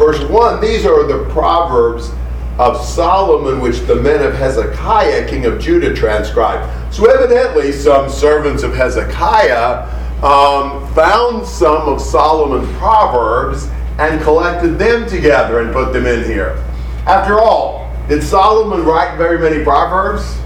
Verse 1 These are the Proverbs of Solomon, which the men of Hezekiah, king of Judah, transcribed. So, evidently, some servants of Hezekiah um, found some of Solomon's Proverbs and collected them together and put them in here. After all, did Solomon write very many Proverbs?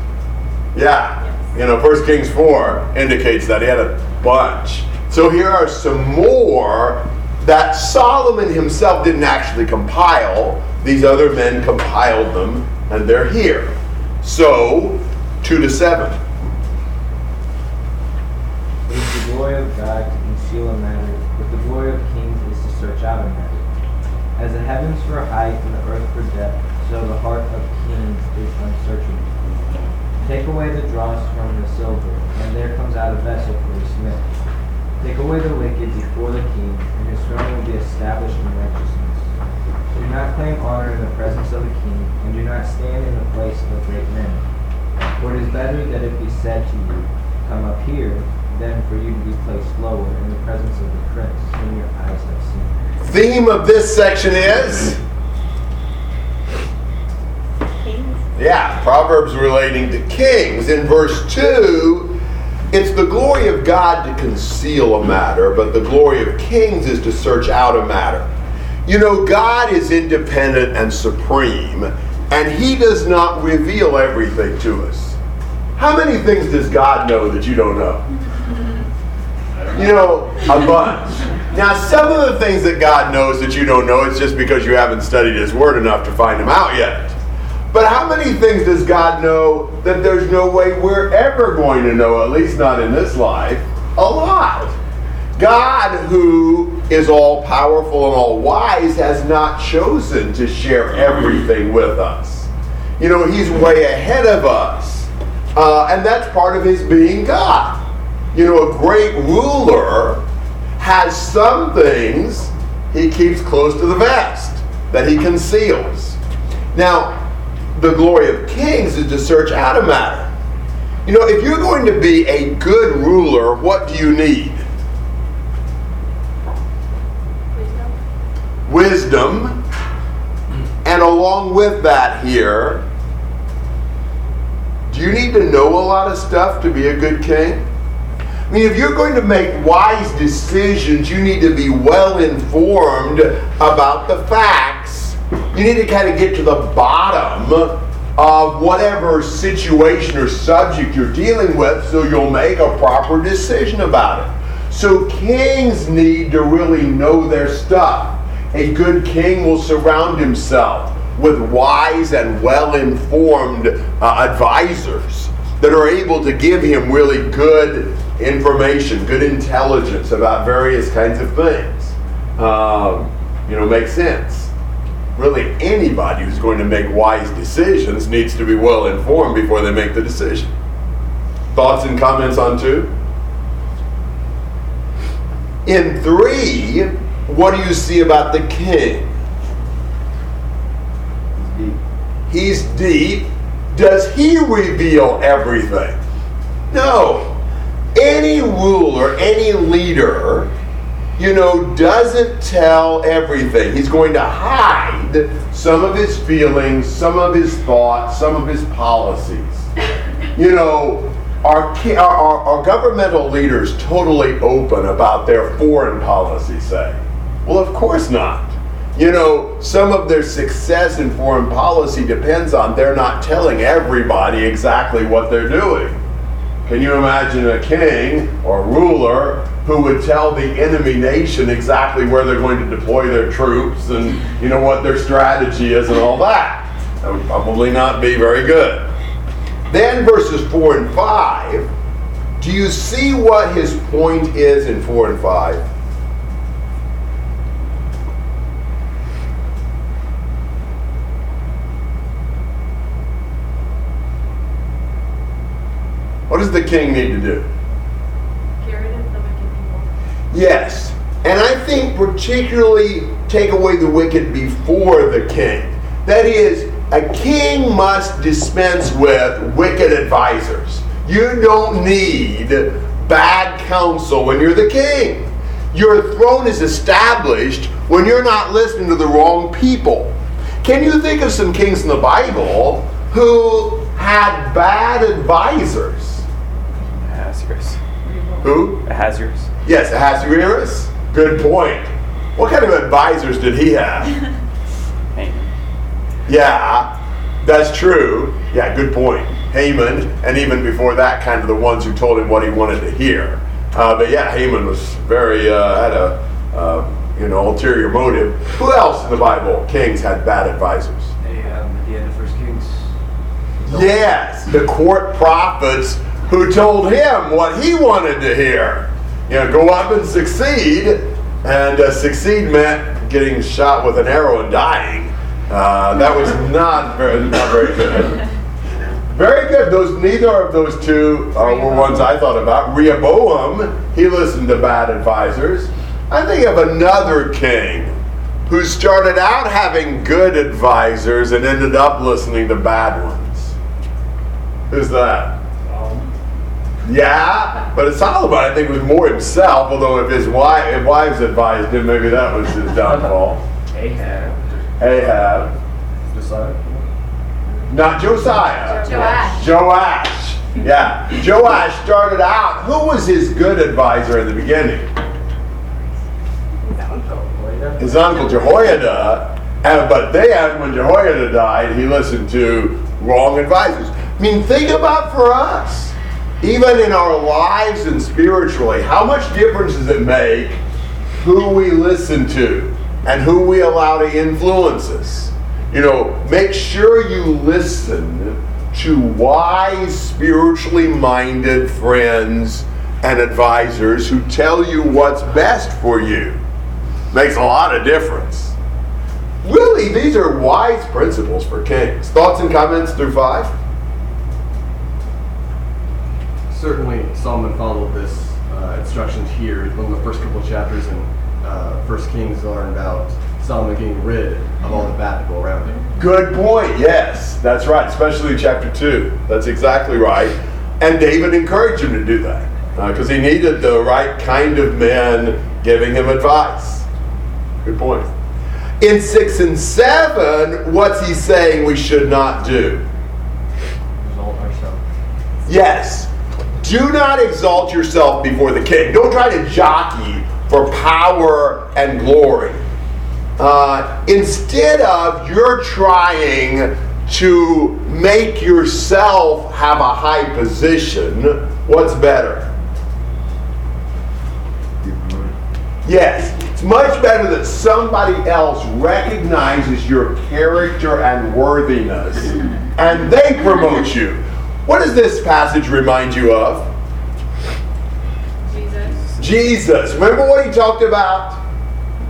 Yeah. You know, 1 Kings 4 indicates that he had a bunch. So here are some more that Solomon himself didn't actually compile. These other men compiled them, and they're here. So, 2 to 7. It is the glory of God to conceal a matter, but the glory of kings is to search out a matter. As the heavens for height and the earth for depth, so the heart of kings is unsearchable. Take away the dross from the silver, and there comes out a vessel for the smith. Take away the wicked before the king, and his throne will be established in righteousness. Do not claim honor in the presence of the king, and do not stand in the place of a great men. For it is better that it be said to you, Come up here, than for you to be placed lower in the presence of the prince whom your eyes have seen. Theme of this section is Kings. Yeah, Proverbs relating to kings. In verse 2, it's the glory of God to conceal a matter, but the glory of kings is to search out a matter. You know, God is independent and supreme, and He does not reveal everything to us. How many things does God know that you don't know? You know, a bunch. Now, some of the things that God knows that you don't know, it's just because you haven't studied His Word enough to find them out yet. But how many things does God know that there's no way we're ever going to know, at least not in this life? A lot. God, who is all powerful and all wise, has not chosen to share everything with us. You know, He's way ahead of us. Uh, and that's part of His being God. You know, a great ruler has some things he keeps close to the vest that he conceals. Now, the glory of kings is to search out a matter. You know, if you're going to be a good ruler, what do you need? Wisdom. Wisdom. And along with that, here, do you need to know a lot of stuff to be a good king? I mean, if you're going to make wise decisions, you need to be well informed about the facts. You need to kind of get to the bottom of whatever situation or subject you're dealing with so you'll make a proper decision about it. So, kings need to really know their stuff. A good king will surround himself with wise and well informed uh, advisors that are able to give him really good information, good intelligence about various kinds of things. Um, you know, makes sense. Really, anybody who's going to make wise decisions needs to be well informed before they make the decision. Thoughts and comments on two? In three, what do you see about the king? He's deep. Does he reveal everything? No. Any ruler, any leader, you know, doesn't tell everything. He's going to hide some of his feelings, some of his thoughts, some of his policies. You know, are, our, our, our governmental leaders totally open about their foreign policy, say? Well, of course not. You know, some of their success in foreign policy depends on they're not telling everybody exactly what they're doing. Can you imagine a king or ruler who would tell the enemy nation exactly where they're going to deploy their troops and you know what their strategy is and all that? That would probably not be very good. Then verses 4 and 5, do you see what his point is in 4 and 5? What does the king need to do? Get rid of the wicked people. Yes. And I think particularly take away the wicked before the king. That is, a king must dispense with wicked advisors. You don't need bad counsel when you're the king. Your throne is established when you're not listening to the wrong people. Can you think of some kings in the Bible who had bad advisors? Ahasuerus. Who? Ahasuerus. Yes, Ahasuerus. Good point. What kind of advisors did he have? Haman. Yeah, that's true. Yeah, good point. Haman, and even before that, kind of the ones who told him what he wanted to hear. Uh, but yeah, Haman was very uh, had a uh, you know ulterior motive. Who else in the Bible? Kings had bad advisors. Ahab at the end of First Kings. Yes, the court prophets who told him what he wanted to hear. You know, go up and succeed, and uh, succeed meant getting shot with an arrow and dying. Uh, that was not very, not very good. Very good. Those neither of those two uh, were ones I thought about. Rehoboam, he listened to bad advisors. I think of another king who started out having good advisors and ended up listening to bad ones. Who's that? Yeah, but Solomon, I think, was more himself. Although if his wife, if wives advised him, maybe that was his downfall. Ahab. Ahab, Josiah. not Josiah. Joash. Joash. Yeah, Joash started out. Who was his good advisor in the beginning? His uncle Jehoiada. And, but then, when Jehoiada died, he listened to wrong advisors. I mean, think about for us, even in our lives and spiritually, how much difference does it make who we listen to and who we allow to influence us? You know, make sure you listen to wise, spiritually minded friends and advisors who tell you what's best for you. Makes a lot of difference. Really, these are wise principles for kings. Thoughts and comments through five? Certainly Solomon followed this uh, instructions here. One of the first couple of chapters in uh, First Kings learn about Solomon getting rid of all the bad people around him. Good point. Yes, that's right. Especially in chapter two. That's exactly right. And David encouraged him to do that because he needed the right kind of men giving him advice. Good point. In six and seven, what's he saying we should not do? Result ourselves. Yes. Do not exalt yourself before the king. Don't try to jockey for power and glory. Uh, instead of you're trying to make yourself have a high position, what's better? Yes, it's much better that somebody else recognizes your character and worthiness and they promote you. What does this passage remind you of? Jesus. Jesus. Remember what he talked about?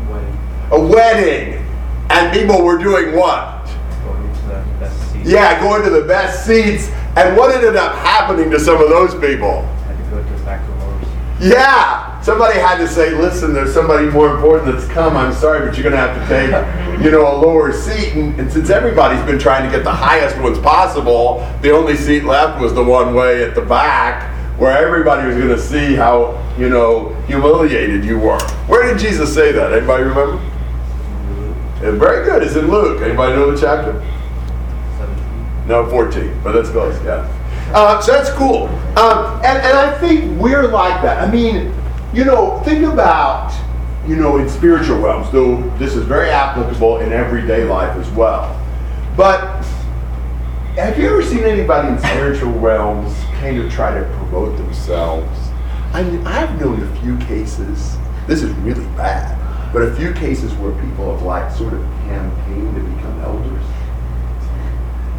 Wedding. A wedding. And people were doing what? Going into the best seat. Yeah, going to the best seats. And what ended up happening to some of those people? Had to go to the back rows. Yeah, somebody had to say, listen, there's somebody more important that's come. I'm sorry, but you're going to have to take, you know, a lower seat. And, and since everybody's been trying to get the highest ones possible, the only seat left was the one way at the back where everybody was going to see how, you know, humiliated you were. Where did Jesus say that? Anybody remember? Mm-hmm. Yeah, very good. It's in Luke. Anybody know the chapter? No, 14, but that's close, yeah. Uh, so that's cool. Um, and, and I think we're like that. I mean, you know, think about, you know, in spiritual realms, though this is very applicable in everyday life as well. But have you ever seen anybody in spiritual realms kind of try to promote themselves? I mean, I've known a few cases, this is really bad, but a few cases where people have like sort of campaigned to become elders.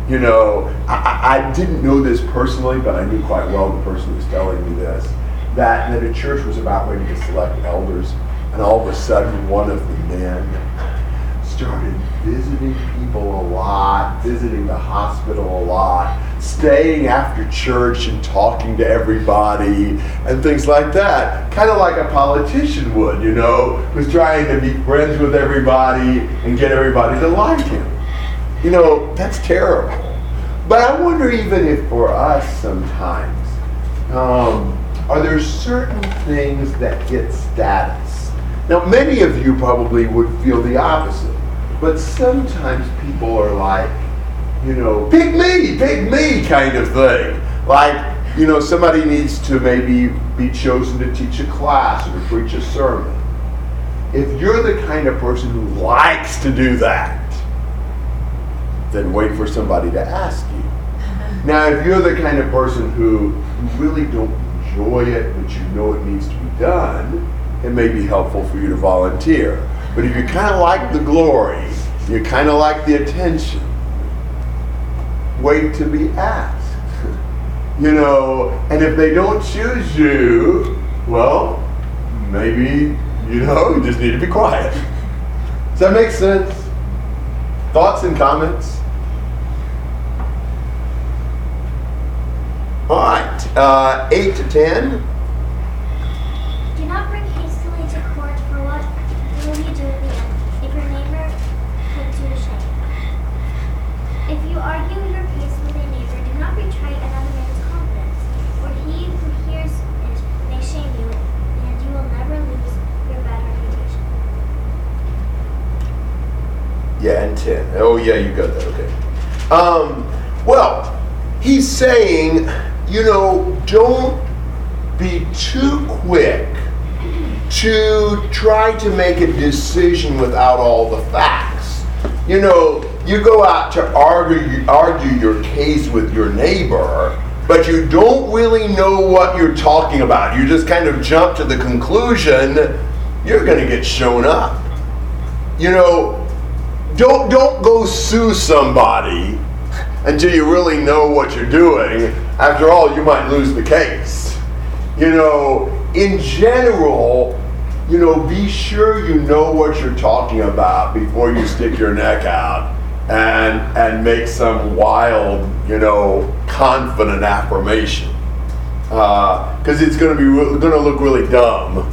You know, I, I didn't know this personally, but I knew quite well the person who was telling me this. That, that a church was about ready to select elders, and all of a sudden, one of the men started visiting people a lot, visiting the hospital a lot, staying after church and talking to everybody and things like that. Kind of like a politician would, you know, who's trying to be friends with everybody and get everybody to like him. You know, that's terrible. But I wonder even if for us sometimes, um, are there certain things that get status Now, many of you probably would feel the opposite, but sometimes people are like, you know, pick me, pick me kind of thing. Like, you know, somebody needs to maybe be chosen to teach a class or preach a sermon. If you're the kind of person who likes to do that, then wait for somebody to ask you. Now, if you're the kind of person who really don't enjoy it, but you know it needs to be done, it may be helpful for you to volunteer. But if you kind of like the glory, you kind of like the attention, wait to be asked. You know, and if they don't choose you, well, maybe, you know, you just need to be quiet. Does that make sense? Thoughts and comments? All right, uh, 8 to 10. Do not bring hastily to court, for what will you do in the end if your neighbor puts you to shame? If you argue your case with a neighbor, do not betray another man's confidence, for he who hears it may shame you, and you will never lose your bad reputation. Yeah, and 10. Oh, yeah, you got that. Okay. Um, well, he's saying, you know, don't be too quick to try to make a decision without all the facts. You know, you go out to argue, argue your case with your neighbor, but you don't really know what you're talking about. You just kind of jump to the conclusion you're going to get shown up. You know, don't don't go sue somebody until you really know what you're doing. After all, you might lose the case. You know, in general, you know, be sure you know what you're talking about before you stick your neck out and and make some wild, you know, confident affirmation. Uh, because it's going to be re- going to look really dumb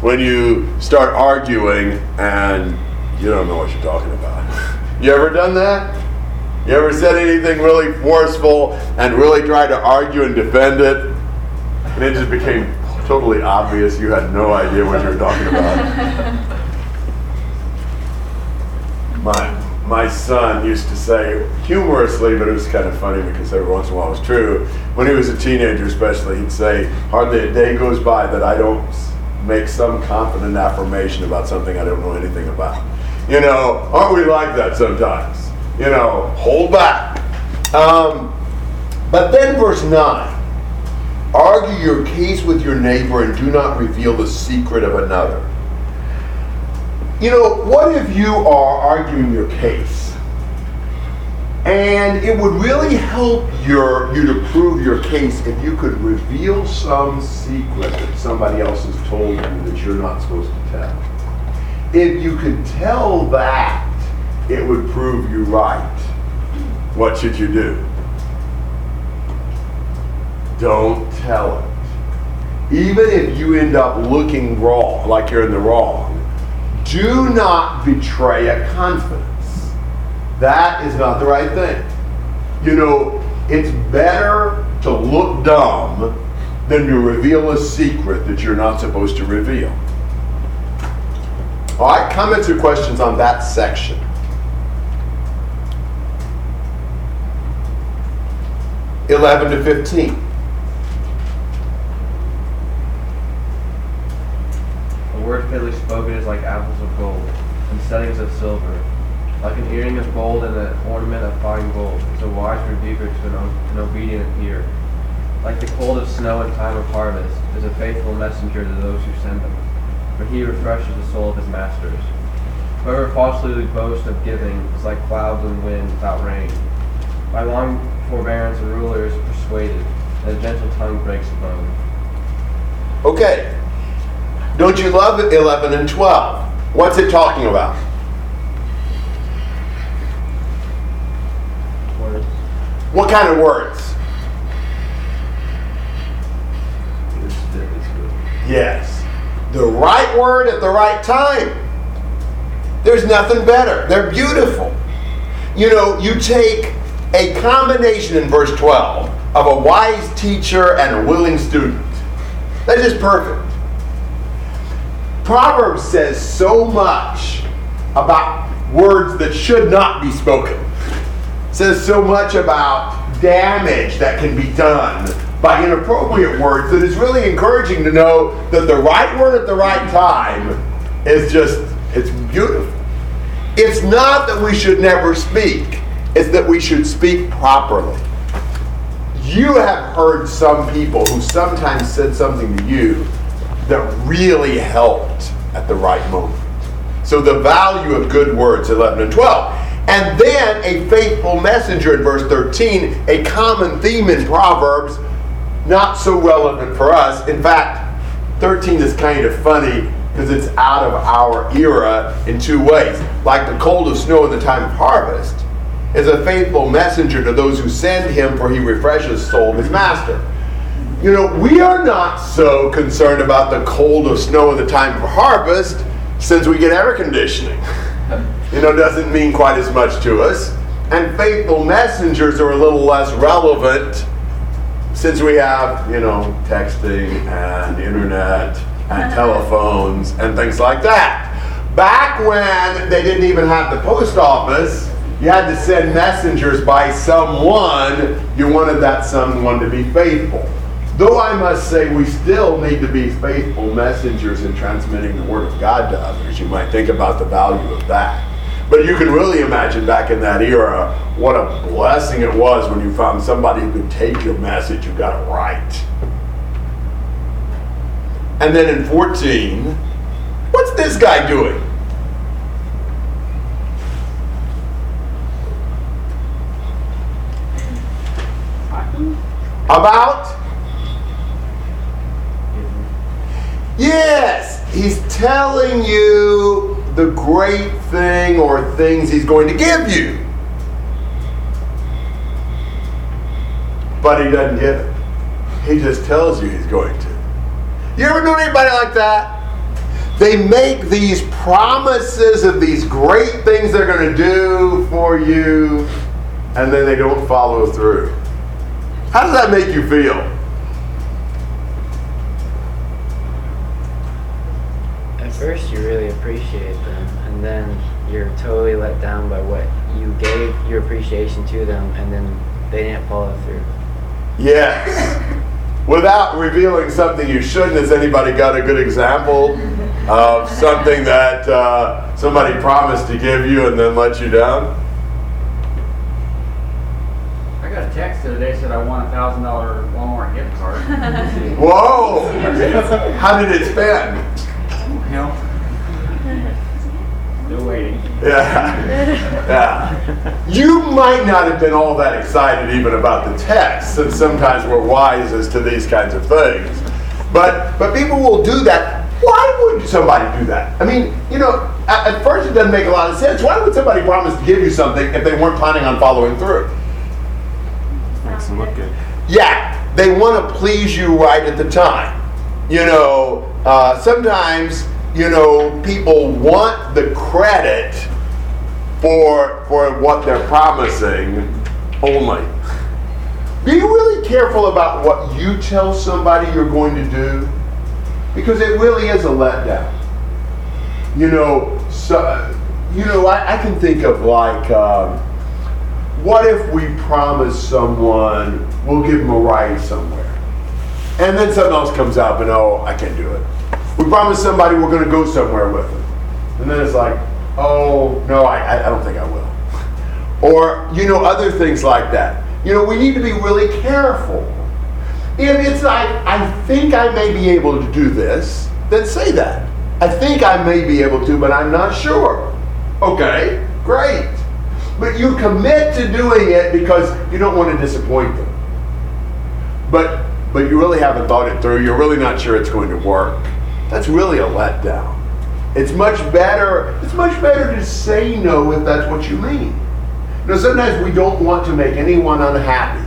when you start arguing and you don't know what you're talking about. You ever done that? You ever said anything really forceful and really tried to argue and defend it? And it just became totally obvious you had no idea what you were talking about. My, my son used to say, humorously, but it was kind of funny because every once in a while it was true. When he was a teenager, especially, he'd say, Hardly a day goes by that I don't make some confident affirmation about something I don't know anything about. You know, aren't we like that sometimes? You know, hold back. Um, but then, verse 9 argue your case with your neighbor and do not reveal the secret of another. You know, what if you are arguing your case and it would really help your you to prove your case if you could reveal some secret that somebody else has told you that you're not supposed to tell. If you could tell that, it would prove you right. What should you do? Don't tell it. Even if you end up looking wrong, like you're in the wrong, do not betray a confidence. That is not the right thing. You know, it's better to look dumb than to reveal a secret that you're not supposed to reveal. All right, comments or questions on that section? Eleven to fifteen. A word fitly spoken is like apples of gold, and settings of silver. Like an earring of gold and an ornament of fine gold It's a wise rebuker to an, an obedient ear. Like the cold of snow in time of harvest is a faithful messenger to those who send him, for he refreshes the soul of his masters. Whoever falsely boasts of giving is like clouds and wind without rain. By long forbearance a ruler is persuaded, and a gentle tongue breaks a bone. Okay. Don't you love 11 and 12? What's it talking about? Words. What kind of words? Yes. The right word at the right time. There's nothing better. They're beautiful. You know, you take a combination in verse 12 of a wise teacher and a willing student. That is perfect. Proverbs says so much about words that should not be spoken. says so much about damage that can be done by inappropriate words that is really encouraging to know that the right word at the right time is just it's beautiful. It's not that we should never speak, it's that we should speak properly. You have heard some people who sometimes said something to you that really helped at the right moment. So the value of good words, 11 and 12. And then a faithful messenger in verse 13, a common theme in Proverbs, not so relevant for us. In fact, 13 is kind of funny because it's out of our era in two ways. Like the cold of snow in the time of harvest is a faithful messenger to those who send him, for he refreshes the soul of his master. You know, we are not so concerned about the cold of snow in the time of harvest since we get air conditioning. You know, doesn't mean quite as much to us. And faithful messengers are a little less relevant since we have, you know, texting and internet and telephones and things like that. Back when they didn't even have the post office, you had to send messengers by someone. You wanted that someone to be faithful. Though I must say, we still need to be faithful messengers in transmitting the Word of God to others. You might think about the value of that. But you can really imagine back in that era what a blessing it was when you found somebody who could take your message you got it right. And then in 14, what's this guy doing? About? Yes, he's telling you the great thing or things he's going to give you. But he doesn't give it. He just tells you he's going to. You ever know anybody like that? They make these promises of these great things they're going to do for you, and then they don't follow through. How does that make you feel? At first, you really appreciate them, and then you're totally let down by what you gave your appreciation to them, and then they didn't follow through. Yes. Without revealing something you shouldn't, has anybody got a good example of something that uh, somebody promised to give you and then let you down? I got a text the other day said I won a thousand dollar Walmart gift card. Whoa! How did it spend? Well, still waiting. Yeah. Yeah. You might not have been all that excited even about the text, since sometimes we're wise as to these kinds of things. But but people will do that. Why would somebody do that? I mean, you know, at, at first it doesn't make a lot of sense. Why would somebody promise to give you something if they weren't planning on following through? Them look good. Yeah, they want to please you right at the time. You know, uh, sometimes you know people want the credit for for what they're promising only. Be really careful about what you tell somebody you're going to do, because it really is a letdown. You know, so you know I, I can think of like. Um, what if we promise someone we'll give them a ride somewhere? And then something else comes up and oh, I can't do it. We promise somebody we're going to go somewhere with them. And then it's like, oh, no, I, I- I don't think I will. Or, you know, other things like that. You know, we need to be really careful. If it's like, I think I may be able to do this, then say that. I think I may be able to, but I'm not sure. Okay, great. But you commit to doing it because you don't want to disappoint them. But but you really haven't thought it through. You're really not sure it's going to work. That's really a letdown. It's much better. It's much better to say no if that's what you mean. You know, sometimes we don't want to make anyone unhappy.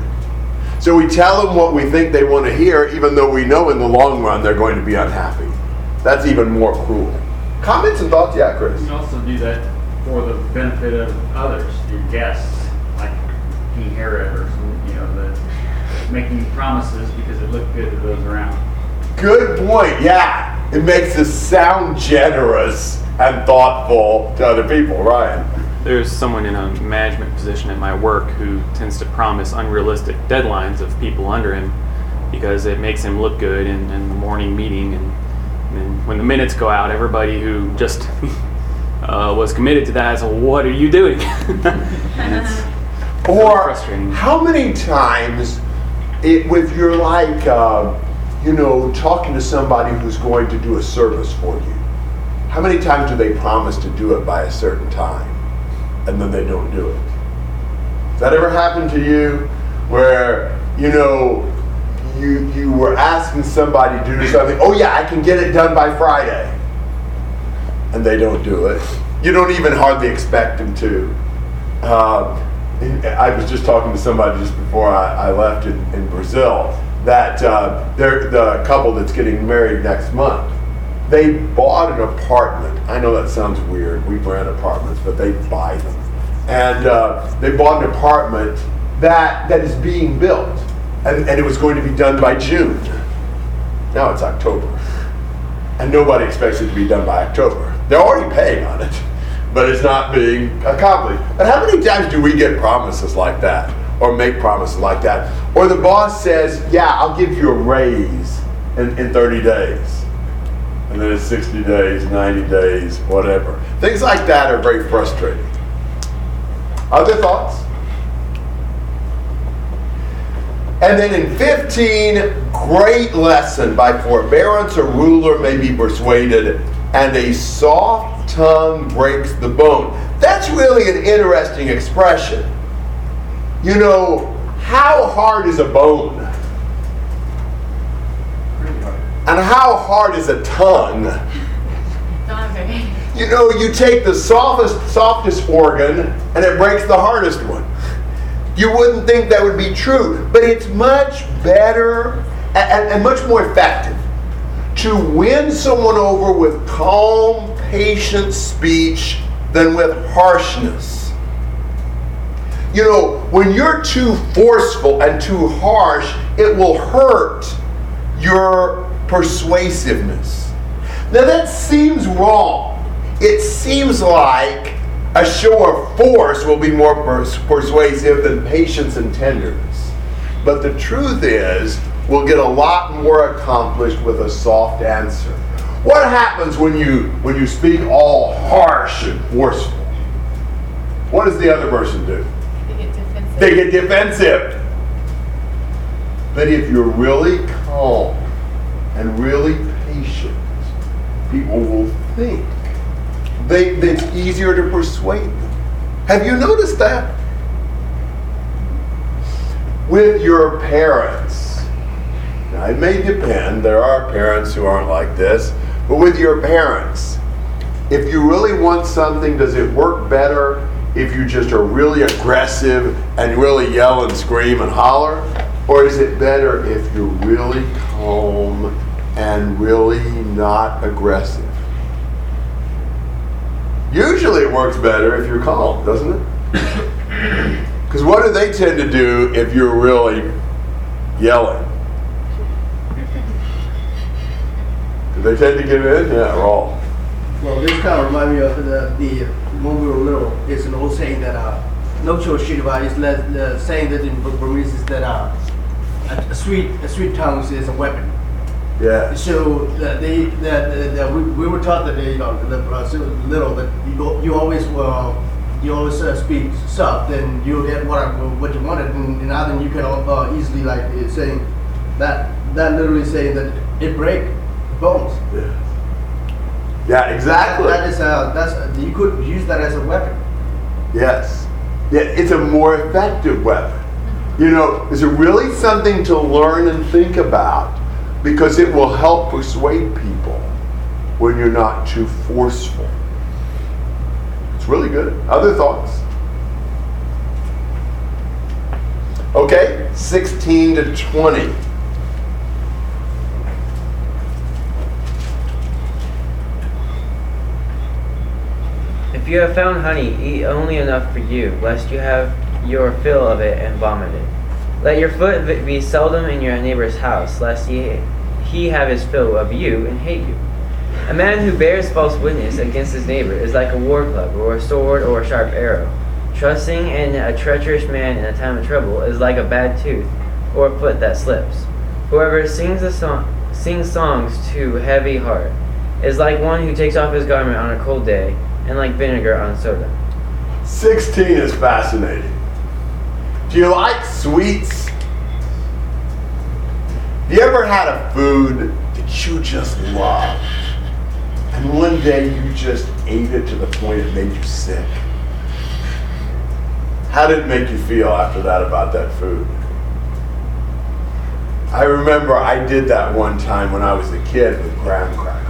So we tell them what we think they want to hear, even though we know in the long run they're going to be unhappy. That's even more cruel. Comments and thoughts? Yeah, Chris. Can also do that for the benefit of others, your guests, like King Herod or some, you know, the making promises because it looked good to those around. Good point. Yeah. it makes us sound generous and thoughtful to other people, Ryan. There's someone in a management position at my work who tends to promise unrealistic deadlines of people under him because it makes him look good in, in the morning meeting. And, and when the minutes go out, everybody who just uh, was committed to that that is, what are you doing? it's Or frustrating. how many times, it, with your like, uh, you know, talking to somebody who's going to do a service for you, how many times do they promise to do it by a certain time, and then they don't do it? Has that ever happened to you, where you know, you you were asking somebody to do something? Oh yeah, I can get it done by Friday, and they don't do it. You don't even hardly expect them to. Uh, I was just talking to somebody just before I, I left in, in Brazil that uh, the couple that's getting married next month. They bought an apartment. I know that sounds weird. We rent apartments, but they buy them, and uh, they bought an apartment that that is being built, and, and it was going to be done by June. Now it's October, and nobody expects it to be done by October. They're already paying on it but it's not being accomplished. And how many times do we get promises like that, or make promises like that? Or the boss says, Yeah, I'll give you a raise in, in 30 days. And then it's 60 days, 90 days, whatever. Things like that are very frustrating. Other thoughts? And then in 15, great lesson by forbearance a ruler may be persuaded, and a soft tongue breaks the bone. That's really an interesting expression. You know, how hard is a bone? And how hard is a tongue? Not very. You know, you take the softest, softest organ and it breaks the hardest one. You wouldn't think that would be true, but it's much better and, and much more effective to win someone over with calm, patient speech than with harshness. You know, when you're too forceful and too harsh, it will hurt your persuasiveness. Now that seems wrong. It seems like a show of force will be more pers- persuasive than patience and tenderness. But the truth is, we'll get a lot more accomplished with a soft answer. What happens when you when you speak all harsh and forceful? What does the other person do? They get defensive. They get defensive. But if you're really calm and really patient, people will think they, it's easier to persuade them. Have you noticed that? With your parents. It may depend. There are parents who aren't like this. But with your parents, if you really want something, does it work better if you just are really aggressive and really yell and scream and holler? Or is it better if you're really calm and really not aggressive? Usually it works better if you're calm, doesn't it? Because what do they tend to do if you're really yelling? They tend to give in? Yeah, raw. Well, this kind of remind me of the, the when we were little. It's an old saying that uh, no cho shiriba is le- the saying that in Burmese is that uh, a, sweet a sweet tongue is a weapon. Yeah. So that they that, that, that we, we were taught that they, you know the, uh, little that you go, you always uh, you always uh, speak soft, then you'll get what what you wanted, and, and now then you can uh, easily like saying that that literally saying that it break bones. Yeah. Yeah, exactly. That is a, that's you could use that as a weapon. Yes. Yeah, it's a more effective weapon. Mm-hmm. You know, is it really something to learn and think about because it will help persuade people when you're not too forceful. It's really good. Other thoughts? Okay, 16 to 20. You have found honey, eat only enough for you, lest you have your fill of it and vomit it. Let your foot be seldom in your neighbor's house, lest he, he have his fill of you and hate you. A man who bears false witness against his neighbor is like a war club, or a sword, or a sharp arrow. Trusting in a treacherous man in a time of trouble is like a bad tooth, or a foot that slips. Whoever sings a song, sings songs to heavy heart is like one who takes off his garment on a cold day, and like vinegar on soda. 16 is fascinating. Do you like sweets? Have you ever had a food that you just love? And one day you just ate it to the point it made you sick? How did it make you feel after that about that food? I remember I did that one time when I was a kid with graham crackers.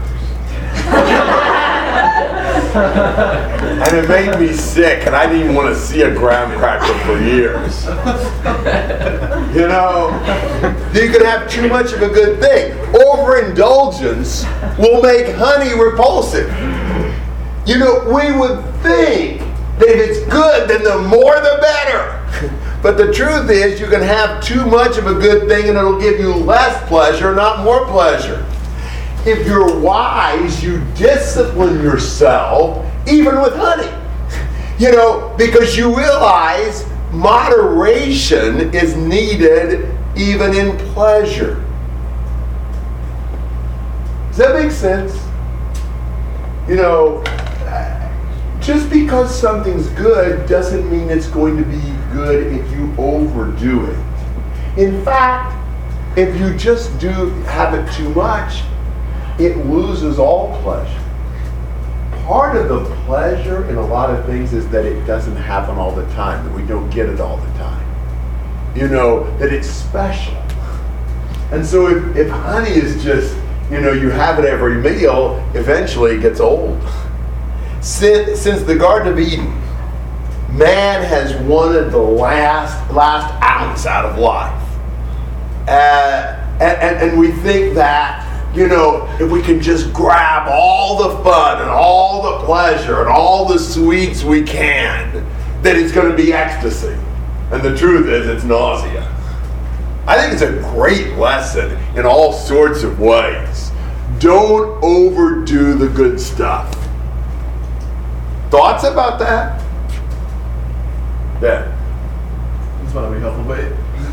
and it made me sick, and I didn't even want to see a graham cracker for years. You know, you can have too much of a good thing. Overindulgence will make honey repulsive. You know, we would think that if it's good, then the more the better. But the truth is, you can have too much of a good thing and it'll give you less pleasure, not more pleasure. If you're wise, you discipline yourself, even with honey. You know, because you realize moderation is needed even in pleasure. Does that make sense? You know, just because something's good doesn't mean it's going to be good if you overdo it. In fact, if you just do have it too much, it loses all pleasure. Part of the pleasure in a lot of things is that it doesn't happen all the time, that we don't get it all the time. You know, that it's special. And so if, if honey is just, you know, you have it every meal, eventually it gets old. Since, since the Garden of Eden, man has wanted the last last ounce out of life. Uh, and, and, and we think that, you know, if we can just grab all the fun and all the pleasure and all the sweets we can, that it's going to be ecstasy. And the truth is, it's nausea. I think it's a great lesson in all sorts of ways. Don't overdo the good stuff. Thoughts about that? Yeah. This might be helpful, but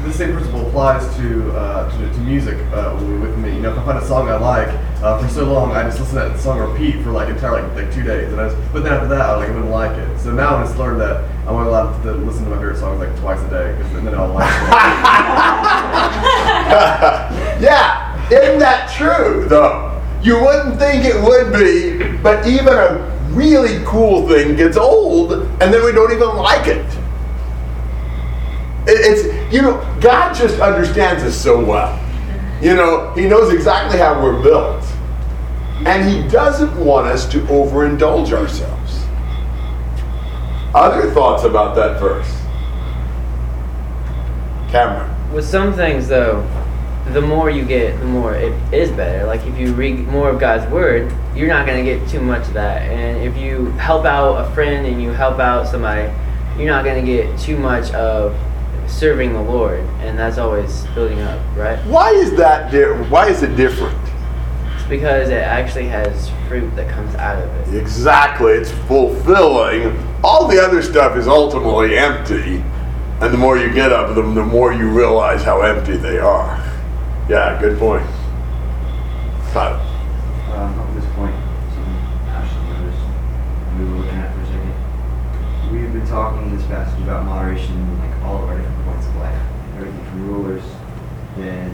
the same principle applies to uh, to, to music uh, with me. You know, if I find a song I like uh, for so long, I just listen to that song repeat for like entire like, like two days, and I just, but then after that, I like wouldn't like it. So now I just learned that I'm only allowed to listen to my favorite songs like twice a day, because then I'll like it. yeah, isn't that true though? You wouldn't think it would be, but even a really cool thing gets old, and then we don't even like it. It- It's you know God just understands us so well. You know He knows exactly how we're built, and He doesn't want us to overindulge ourselves. Other thoughts about that verse, Cameron? With some things, though, the more you get, the more it is better. Like if you read more of God's word, you're not gonna get too much of that. And if you help out a friend and you help out somebody, you're not gonna get too much of serving the Lord, and that's always building up, right? Why is that? Di- why is it different? It's because it actually has fruit that comes out of it. Exactly, it's fulfilling. All the other stuff is ultimately empty, and the more you get of them, the more you realize how empty they are. Yeah, good point. Tyler. Um, up to this point, something Ashley noticed we were looking at for a second. We've been talking in this passage about moderation in like all of our different points of life. Everything from rulers, then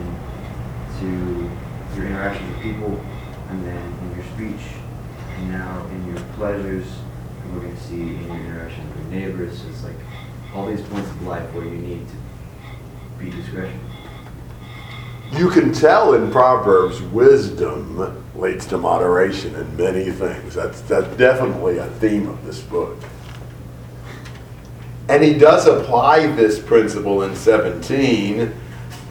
to your interaction with people, and then in your speech, and now in your pleasures, and we're going to see in your interaction with your neighbors. It's like all these points of life where you need to be discretion. You can tell in Proverbs, wisdom leads to moderation in many things. That's, that's definitely a theme of this book. And he does apply this principle in 17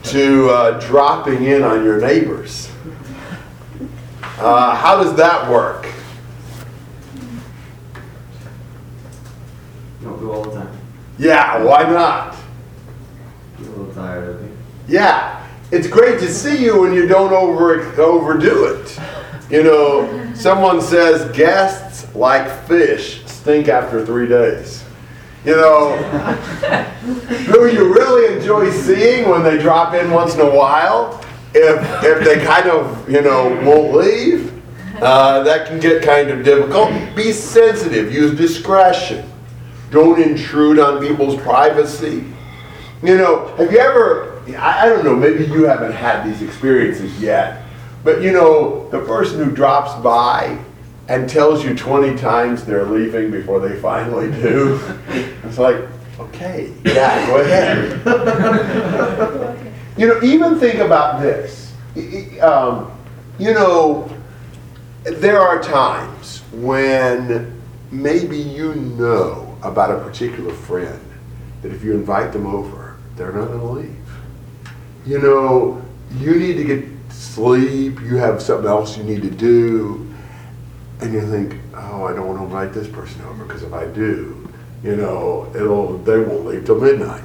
to uh, dropping in on your neighbors. Uh, how does that work? Don't go all the time. Yeah, why not? Get a little tired of it. Yeah, it's great to see you when you don't over overdo it. You know, Someone says guests like fish stink after three days. You know, who you really enjoy seeing when they drop in once in a while, if, if they kind of, you know, won't leave, uh, that can get kind of difficult. Be sensitive, use discretion. Don't intrude on people's privacy. You know, have you ever, I, I don't know, maybe you haven't had these experiences yet, but you know, the person who drops by and tells you 20 times they're leaving before they finally do, it's like, okay, yeah, go ahead. you know, even think about this. I- I- Um, you know, there are times when maybe you know about a particular friend that if you invite them over, they're not going to leave. You know, you need to get sleep, you have something else you need to do, and you think, oh, I don't want to invite this person over because if I do, you know, it'll they won't leave till midnight.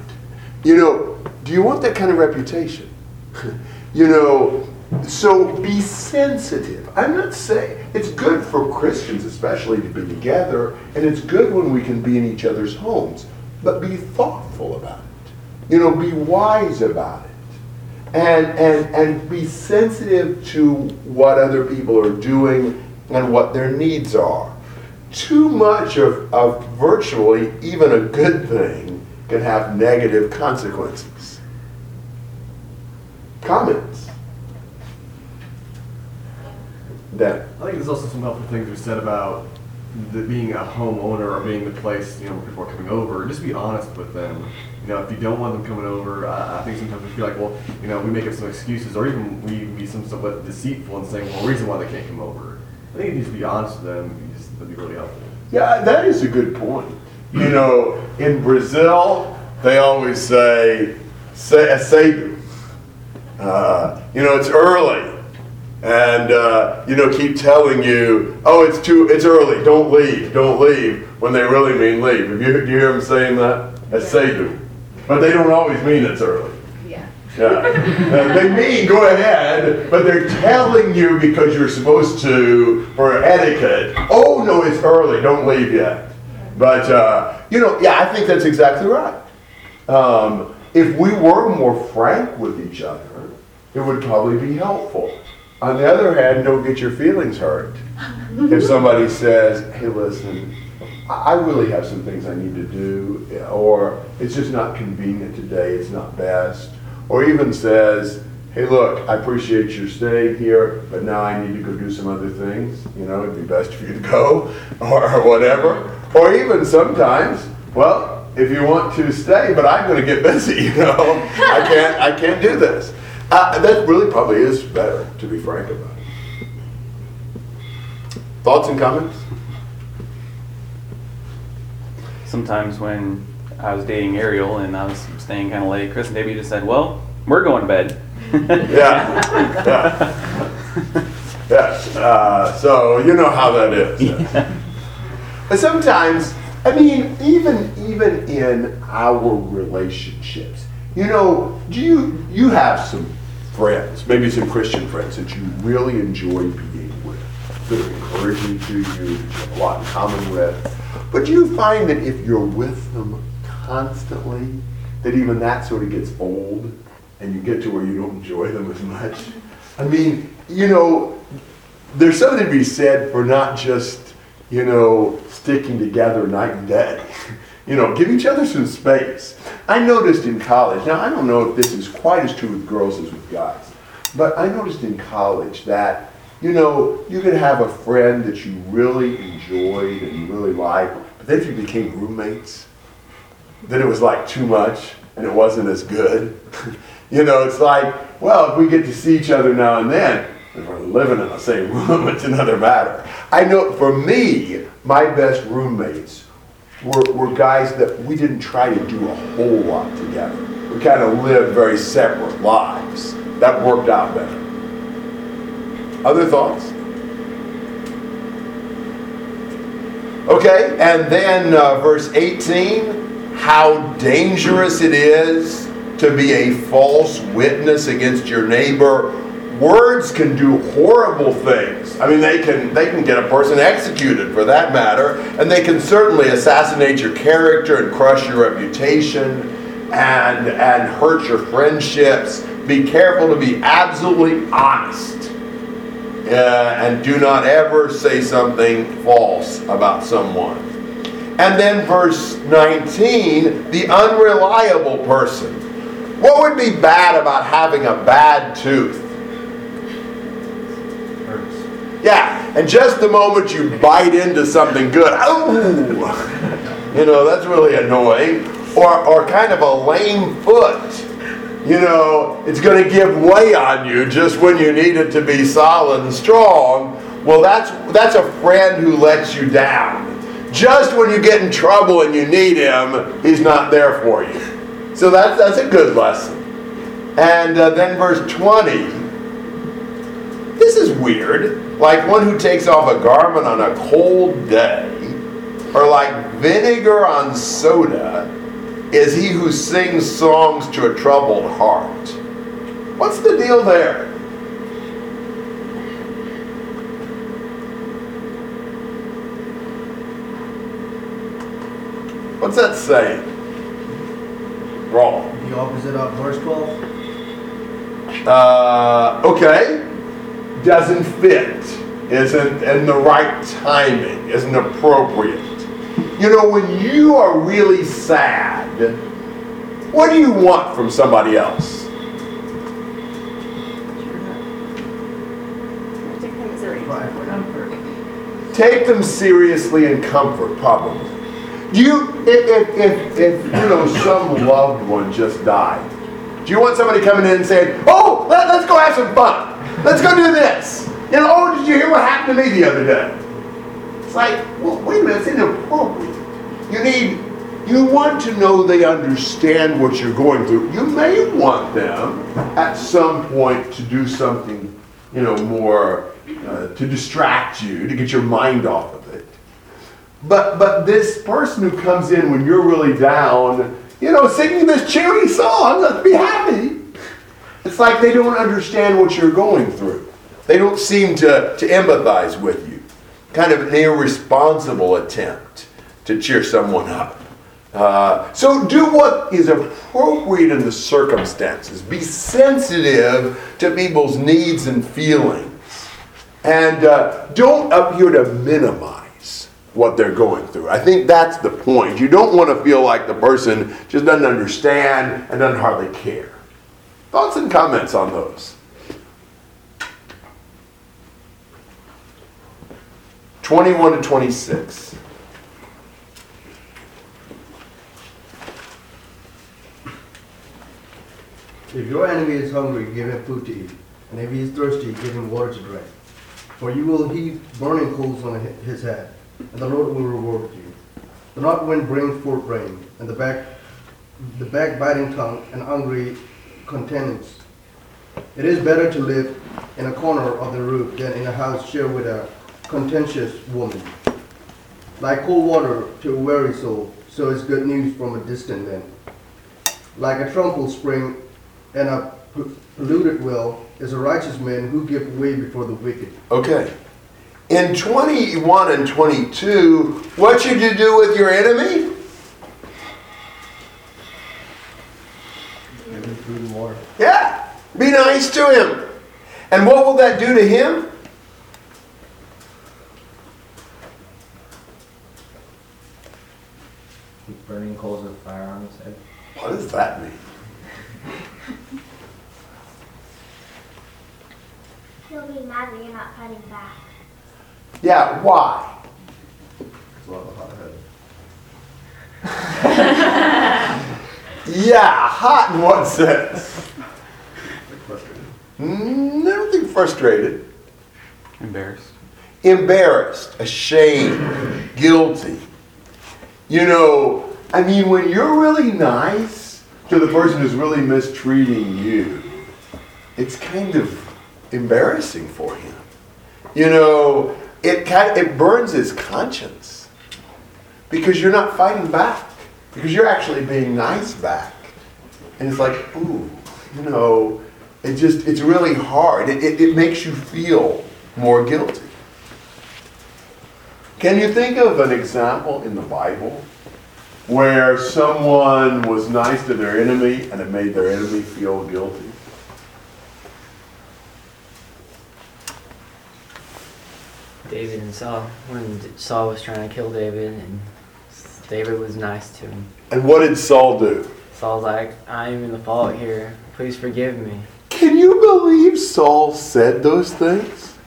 You know, do you want that kind of reputation? you know, so be sensitive. I'm not saying it's good for Christians, especially, to be together, and it's good when we can be in each other's homes. But be thoughtful about it. You know, be wise about it. And, and, and be sensitive to what other people are doing and what their needs are. Too much of, of virtually even a good thing can have negative consequences. Comments? Dan? I think there's also some helpful things we said about the, being a homeowner or being the place, you know, before coming over. Just be honest with them. You know, if you don't want them coming over, I, I think sometimes we feel like, well, you know, we make up some excuses, or even we be some somewhat deceitful and saying, well, reason why they can't come over. I think you just be honest with them. That'd be really helpful. Yeah, that is a good point. You know, in Brazil, they always say, say cedo. Uh, you know, it's early. And, uh, you know, keep telling you, oh, it's too, it's early, don't leave, don't leave, when they really mean leave. Have you, do you hear them saying that? As cedo. But they don't always mean it's early. Yeah. They mean go ahead, but they're telling you because you're supposed to for etiquette. Oh no, it's early. Don't leave yet. But uh, you know, yeah, I think that's exactly right. Um, if we were more frank with each other, it would probably be helpful. On the other hand, don't get your feelings hurt. If somebody says, "Hey, listen, I really have some things I need to do," or "It's just not convenient today. It's not best," or even says, "Hey, look, I appreciate your staying here, but now I need to go do some other things. You know, it'd be best for you to go, or whatever." Or even sometimes, well, if you want to stay, but I'm going to get busy. You know, I can't. I can't do this. Uh, that really probably is better, to be frank about it. Thoughts and comments? Sometimes when I was dating Ariel and I was staying kind of late, Chris and Debbie just said, "Well, we're going to bed." Yeah. yeah. Yes. Uh, so you know how that is. But sometimes, I mean, even even in our relationships, you know, do you you have some friends, maybe some Christian friends that you really enjoy being with, that are encouraging to you, that you have a lot in common with. But do you find that if you're with them constantly, that even that sort of gets old, and you get to where you don't enjoy them as much? I mean, you know, there's something to be said for not just, you know, sticking together night and day. You know, give each other some space. I noticed in college, now I don't know if this is quite as true with girls as with guys, but I noticed in college that, you know, you could have a friend that you really enjoyed and you really liked, but then if you became roommates, then it was like too much and it wasn't as good. you know, it's like, well, if we get to see each other now and then, if we're living in the same room, it's another matter. I know for me, my best roommates were, were guys that we didn't try to do a whole lot together. We kind of lived very separate lives. That worked out better. Other thoughts? Okay, and then uh, verse 18 how dangerous it is to be a false witness against your neighbor words can do horrible things. I mean, they can they can get a person executed for that matter, and they can certainly assassinate your character and crush your reputation and and hurt your friendships. Be careful to be absolutely honest. Uh, and do not ever say something false about someone. And then verse 19, the unreliable person. What would be bad about having a bad tooth? Yeah, and just the moment you bite into something good, oh, you know, that's really annoying. Or, or kind of a lame foot. You know, it's going to give way on you just when you need it to be solid and strong. Well, that's, that's a friend who lets you down. Just when you get in trouble and you need him, he's not there for you. So that's, that's a good lesson. And uh, then verse 20 this is weird. Like one who takes off a garment on a cold day, or like vinegar on soda, is he who sings songs to a troubled heart. What's the deal there? What's that saying? Wrong. The opposite of verse 12. Uh, okay. Doesn't fit. Isn't in the right timing. Isn't appropriate. You know, when you are really sad, what do you want from somebody else? Take them seriously and comfort, probably. Do you, if, if, if, if you know some loved one just died, do you want somebody coming in and saying, "Oh, let, us go have some fun. Let's go do this"? You know, oh, did you hear what happened to me the other day? It's like, well, wait a minute. You need, you want to know they understand what you're going through. You may want them at some point to do something, you know, more uh, to distract you, to get your mind off. But but this person who comes in when you're really down, you know, singing this cheery song, let's be happy. It's like they don't understand what you're going through. They don't seem to, to empathize with you. Kind of an irresponsible attempt to cheer someone up. Uh, so do what is appropriate in the circumstances. Be sensitive to people's needs and feelings. And uh, don't appear to minimize what they're going through. I think that's the point. You don't want to feel like the person just doesn't understand and doesn't hardly care. Thoughts and comments on those? 21 to 26. If your enemy is hungry, give him food to eat. And if he is thirsty, give him water to drink. For you will heap burning coals on his head, and the Lord will reward you. The north wind brings forth rain, and the back, the backbiting tongue and angry contentance. It is better to live in a corner of the roof than in a house shared with a contentious woman. Like cold water to a weary soul, so is good news from a distant land. Like a tranquil spring and a polluted well is a righteous man who gives way before the wicked. Okay. In 21 and 22, what should you do with your enemy? Give him food and water. Yeah. Be nice to him. And what will that do to him? Keep burning coals of fire on his head. What does that mean? He'll be mad that you're not fighting back. Yeah, why? It's a lot of hot head. Yeah, hot in what sense? Like frustrated. Mm, think frustrated. Embarrassed. Embarrassed, ashamed, guilty. You know, I mean, when you're really nice to the person who's really mistreating you, it's kind of embarrassing for him. You know, it it burns his conscience because you're not fighting back because you're actually being nice back, and it's like, ooh, you know, It just, it's really hard. It, it, it makes you feel more guilty. Can you think of an example in the Bible where someone was nice to their enemy and it made their enemy feel guilty? David and Saul, when Saul was trying to kill David, and David was nice to him. And what did Saul do? Saul's like, I'm in the fault here. Please forgive me. Can you believe Saul said those things?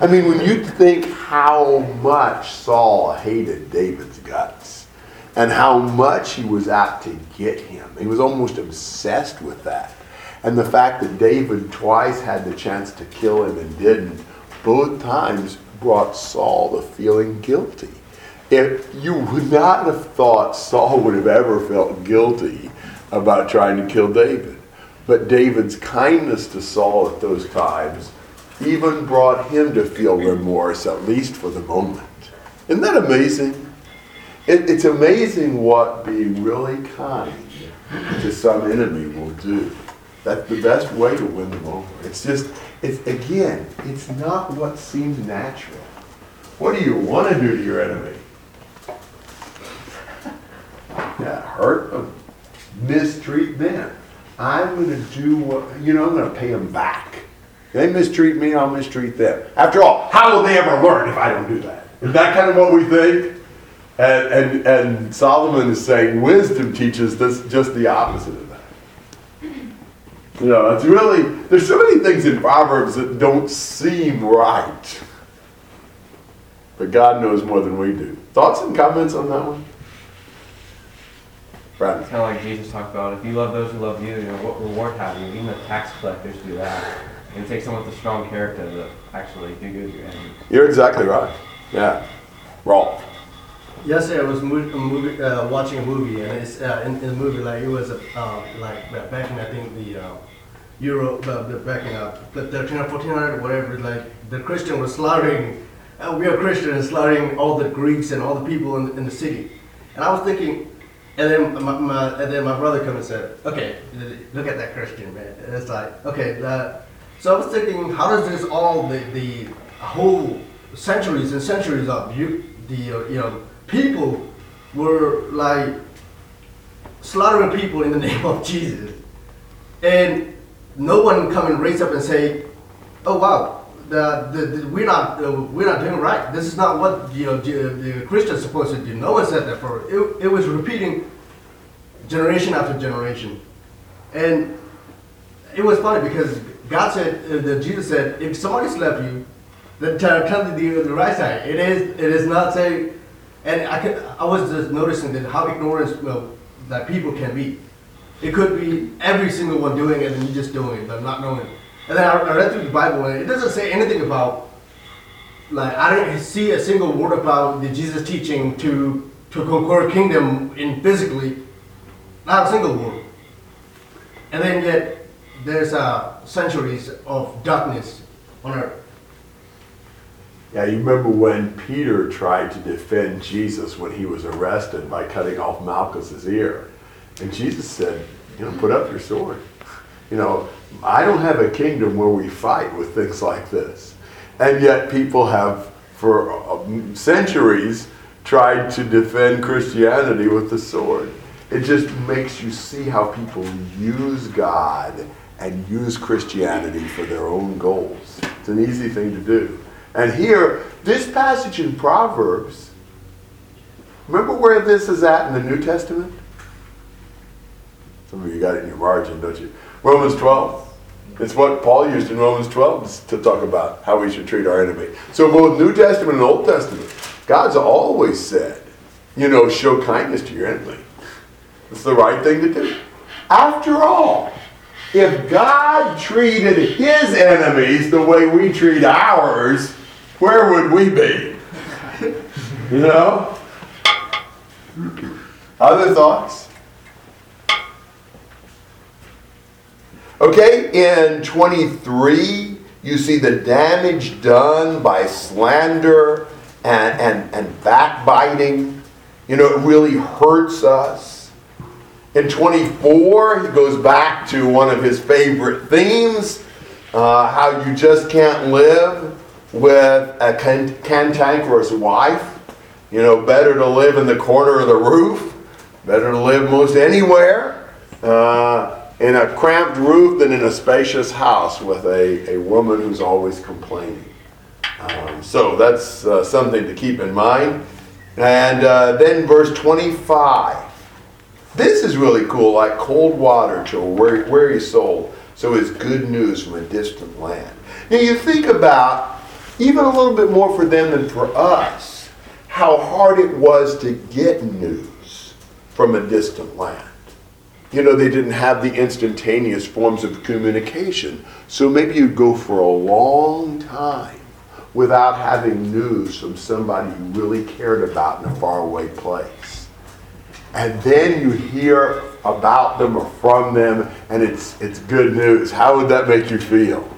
I mean, when you think how much Saul hated David's guts and how much he was out to get him, he was almost obsessed with that. And the fact that David twice had the chance to kill him and didn't, both times brought Saul to feeling guilty. If you would not have thought Saul would have ever felt guilty about trying to kill David. But David's kindness to Saul at those times even brought him to feel remorse, at least for the moment. Isn't that amazing? It, it's amazing what being really kind to some enemy will do. That's the best way to win them over. It's just, it's again, it's not what seems natural. What do you want to do to your enemy? Yeah, hurt them, mistreat them. I'm going to do what, you know, I'm going to pay them back. They mistreat me, I'll mistreat them. After all, how will they ever learn if I don't do that? Is that kind of what we think? And, and, and Solomon is saying wisdom teaches this just the opposite. You know, it's really, there's so many things in Proverbs that don't seem right. But God knows more than we do. Thoughts and comments on that one? Brad? It's kind of like Jesus talked about. If you love those who love you, you know what reward have you? Even the tax collectors do that. And it takes someone with a strong character to actually do good to your enemy. You're exactly right. Yeah. Rolf. Yesterday I was a movie, uh, watching a movie, and it's uh, in, in the movie like it was uh, like uh, back in I think the uh, Euro, uh, the- back in uh, the 13 or 1400 whatever. Like the Christian was slaughtering, uh, we are Christians slaughtering all the Greeks and all the people in, in the city. And I was thinking, and then my, my and then my brother come and said, okay, look at that Christian man. And it's like okay, that. So I was thinking, how does this all the the whole centuries and centuries of you the uh, you know people were like slaughtering people in the name of Jesus, and no one come and raise up and say, "Oh wow, the, the, the we're not uh, we're not doing right. This is not what you know the, the Christians supposed to do." No one said that for it. It was repeating generation after generation, and it was funny because God said, uh, that Jesus said, if somebody slapped you, then turn, turn to the, the right side. It is it is not saying, and I could I was just noticing that how ignorant know, that people can be. It could be every single one doing it and you just doing it, but not knowing. And then I, I read through the Bible and it doesn't say anything about like I didn't see a single word about the Jesus teaching to to conquer kingdom in physically, not a single word. And then yet there's uh, centuries of darkness on earth. Yeah, you remember when Peter tried to defend Jesus when he was arrested by cutting off Malchus's ear. And Jesus said, you know, put up your sword. You know, I don't have a kingdom where we fight with things like this. And yet people have, for uh, centuries, tried to defend Christianity with the sword. It just makes you see how people use God and use Christianity for their own goals. It's an easy thing to do. And here, this passage in Proverbs, remember where this is at in the New Testament? Some of you got it in your margin, don't you? Romans 12. It's what Paul used in Romans 12 to talk about how we should treat our enemy. So, both New Testament and Old Testament, God's always said, you know, show kindness to your enemy. It's the right thing to do. After all, if God treated his enemies the way we treat ours, where would we be? You know? Other thoughts? Okay, in 23, you see the damage done by slander and, and, and backbiting. You know, it really hurts us. In 24, he goes back to one of his favorite themes uh, how you just can't live with a cantankerous wife. You know, better to live in the corner of the roof, better to live most anywhere uh, in a cramped roof than in a spacious house with a, a woman who's always complaining. Um, so that's uh, something to keep in mind. And uh, then verse 25. This is really cool, like cold water to a weary, weary soul. So it's good news from a distant land. Now you think about, even a little bit more for them than for us, how hard it was to get news from a distant land. You know, they didn't have the instantaneous forms of communication. So maybe you'd go for a long time without having news from somebody you really cared about in a faraway place. And then you hear about them or from them, and it's, it's good news. How would that make you feel?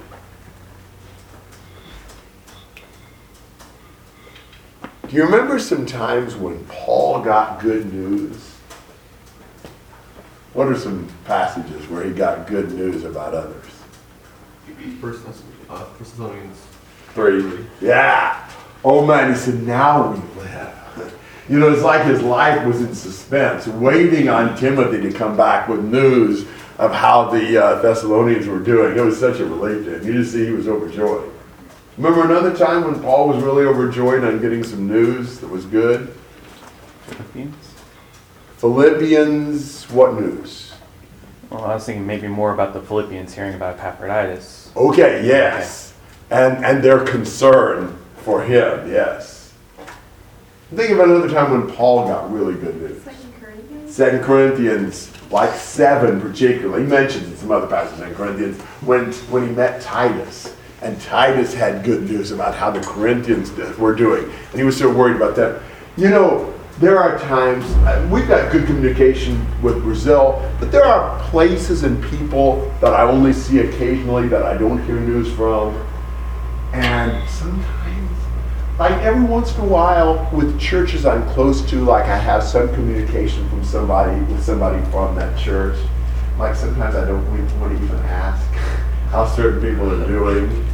Do you remember some times when Paul got good news? What are some passages where he got good news about others? First, uh, Thessalonians. Three. Yeah. Oh man, he said, now we live. You know, it's like his life was in suspense, waiting on Timothy to come back with news of how the uh, Thessalonians were doing. It was such a relief to him. You just see he was overjoyed. Remember another time when Paul was really overjoyed on getting some news that was good? Philippians? Philippians, what news? Well, I was thinking maybe more about the Philippians hearing about Epaphroditus. Okay, yes. And and their concern for him, yes. Think of another time when Paul got really good news. Second Corinthians. Second Corinthians, like seven particularly. He mentions in some other passages in Corinthians when when he met Titus. And Titus had good news about how the Corinthians were doing. And he was so worried about them. You know, there are times, uh, we've got good communication with Brazil, but there are places and people that I only see occasionally that I don't hear news from. And sometimes, like every once in a while, with churches I'm close to, like I have some communication from somebody, with somebody from that church. Like sometimes I don't want to even ask how certain people are doing,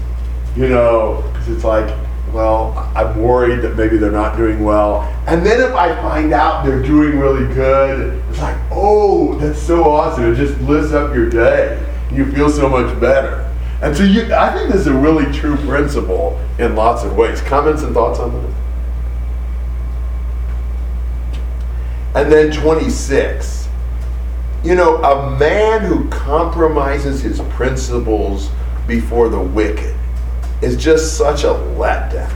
you know, because it's like, well, I'm worried that maybe they're not doing well. And then if I find out they're doing really good, it's like, oh, that's so awesome. It just lifts up your day. You feel so much better. And so you, I think this is a really true principle in lots of ways. Comments and thoughts on that? And then 26. You know, a man who compromises his principles before the wicked is just such a letdown.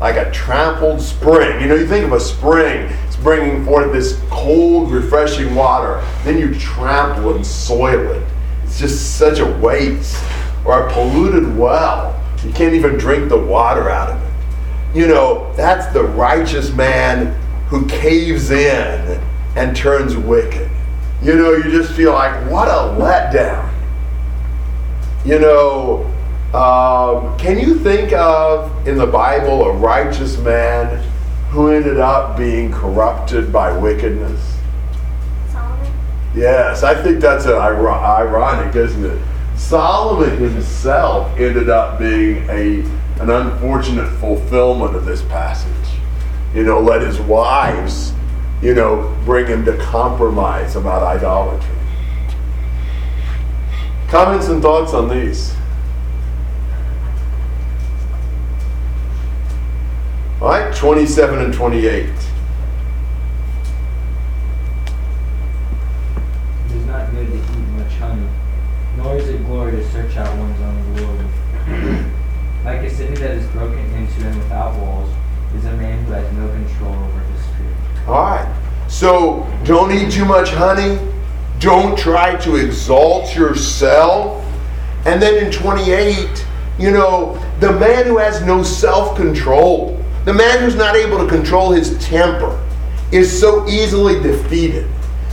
Like a trampled spring. You know, you think of a spring, it's bringing forth this cold, refreshing water. Then you trample and soil it. It's just such a waste. Or a polluted well. You can't even drink the water out of it. You know, that's the righteous man who caves in and turns wicked. You know, you just feel like, what a letdown. You know, um, can you think of in the Bible a righteous man who ended up being corrupted by wickedness? Solomon? Yes, I think that's an iro- ironic, isn't it? Solomon himself ended up being a an unfortunate fulfillment of this passage. You know, let his wives, you know, bring him to compromise about idolatry. Comments and thoughts on these? All right, 27 and 28. It is not good to eat much honey, nor is it glory to search out one's own glory. like a city that is broken into and without walls is a man who has no control over his spirit. All right. So don't eat too much honey. Don't try to exalt yourself. And then in 28, you know, the man who has no self control, the man who's not able to control his temper, is so easily defeated.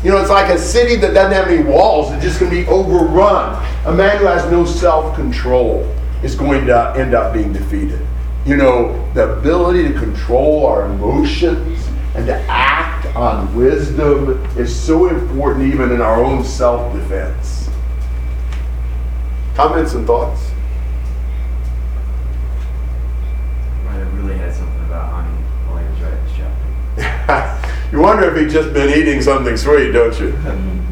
You know, it's like a city that doesn't have any walls, it's just going to be overrun. A man who has no self control is going to end up being defeated. You know, the ability to control our emotions and to act on wisdom is so important even in our own self defense. Comments and thoughts? Might have really had something about honey while he was writing this chapter. you wonder if he'd just been eating something sweet, don't you?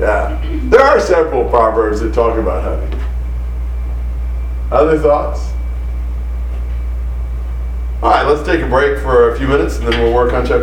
Yeah. There are several proverbs that talk about honey. Other thoughts? All right, let's take a break for a few minutes and then we'll work on chapter